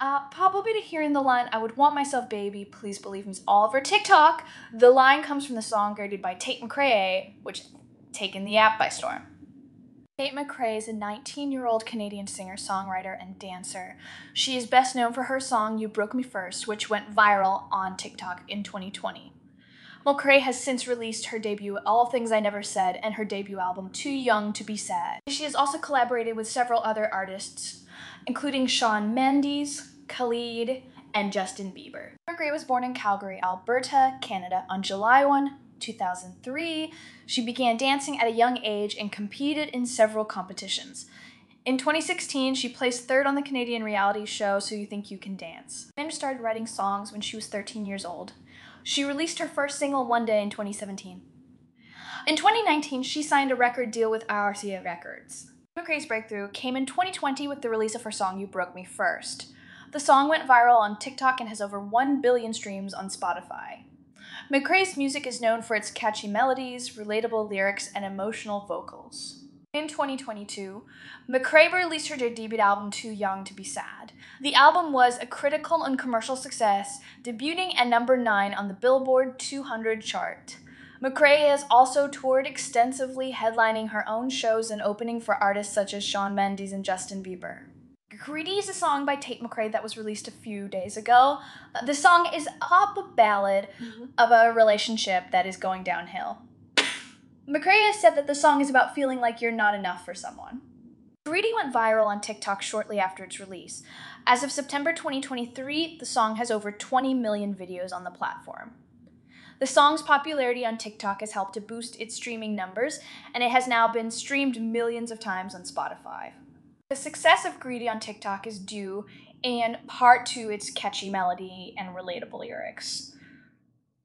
Uh, probably to hearing the line, I would want myself baby, please believe me's all over TikTok. The line comes from the song created by Tate McRae, which taken the app by storm. Tate McRae is a 19 year old Canadian singer, songwriter, and dancer. She is best known for her song You Broke Me First, which went viral on TikTok in 2020. McRae has since released her debut All Things I Never Said and her debut album Too Young to Be Sad. She has also collaborated with several other artists, including Shawn Mendes, Khalid, and Justin Bieber. McRae was born in Calgary, Alberta, Canada on July 1, 2003. She began dancing at a young age and competed in several competitions. In 2016, she placed third on the Canadian reality show So You Think You Can Dance. Amanda started writing songs when she was 13 years old. She released her first single One Day in 2017. In 2019, she signed a record deal with RCA Records. McRae's breakthrough came in 2020 with the release of her song You Broke Me First. The song went viral on TikTok and has over 1 billion streams on Spotify. McRae's music is known for its catchy melodies, relatable lyrics, and emotional vocals. In 2022, McRae released her debut album Too Young to Be Sad. The album was a critical and commercial success, debuting at number 9 on the Billboard 200 chart. McRae has also toured extensively, headlining her own shows and opening for artists such as Shawn Mendes and Justin Bieber. Greedy is a song by Tate McRae that was released a few days ago. Uh, the song is a pop ballad mm-hmm. of a relationship that is going downhill. McRae has said that the song is about feeling like you're not enough for someone. Greedy went viral on TikTok shortly after its release. As of September 2023, the song has over 20 million videos on the platform. The song's popularity on TikTok has helped to boost its streaming numbers, and it has now been streamed millions of times on Spotify. The success of Greedy on TikTok is due in part to its catchy melody and relatable lyrics.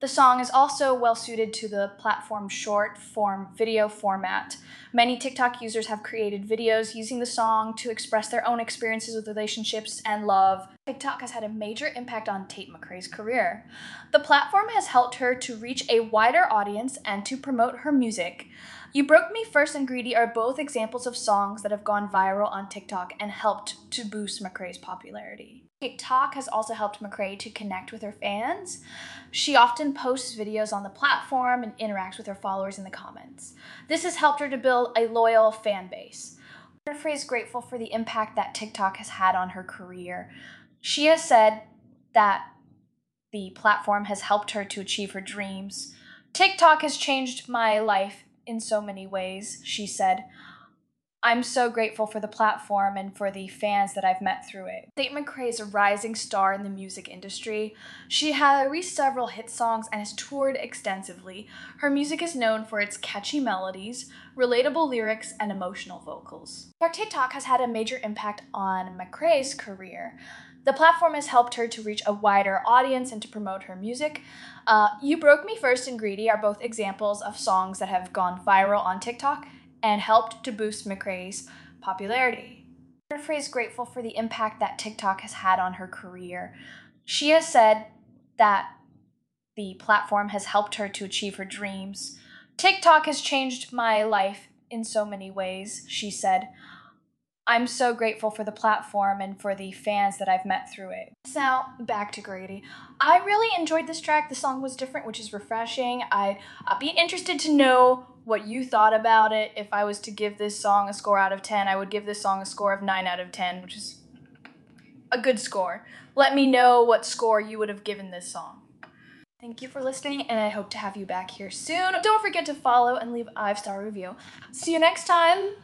The song is also well suited to the platform's short form video format. Many TikTok users have created videos using the song to express their own experiences with relationships and love. TikTok has had a major impact on Tate McRae's career. The platform has helped her to reach a wider audience and to promote her music. You Broke Me First and Greedy are both examples of songs that have gone viral on TikTok and helped to boost McRae's popularity. TikTok has also helped McRae to connect with her fans. She often posts videos on the platform and interacts with her followers in the comments. This has helped her to build a loyal fan base. McRae is grateful for the impact that TikTok has had on her career. She has said that the platform has helped her to achieve her dreams. TikTok has changed my life in so many ways, she said. I'm so grateful for the platform and for the fans that I've met through it. Tate McRae is a rising star in the music industry. She has released several hit songs and has toured extensively. Her music is known for its catchy melodies, relatable lyrics, and emotional vocals. Her TikTok has had a major impact on McRae's career. The platform has helped her to reach a wider audience and to promote her music. Uh, you Broke Me First and Greedy are both examples of songs that have gone viral on TikTok and helped to boost McRae's popularity. McRae is grateful for the impact that TikTok has had on her career. She has said that the platform has helped her to achieve her dreams. TikTok has changed my life in so many ways, she said. I'm so grateful for the platform and for the fans that I've met through it. Now, back to Greedy. I really enjoyed this track. The song was different, which is refreshing. I, I'd be interested to know what you thought about it. If I was to give this song a score out of 10, I would give this song a score of 9 out of 10, which is a good score. Let me know what score you would have given this song. Thank you for listening, and I hope to have you back here soon. Don't forget to follow and leave a five star review. See you next time.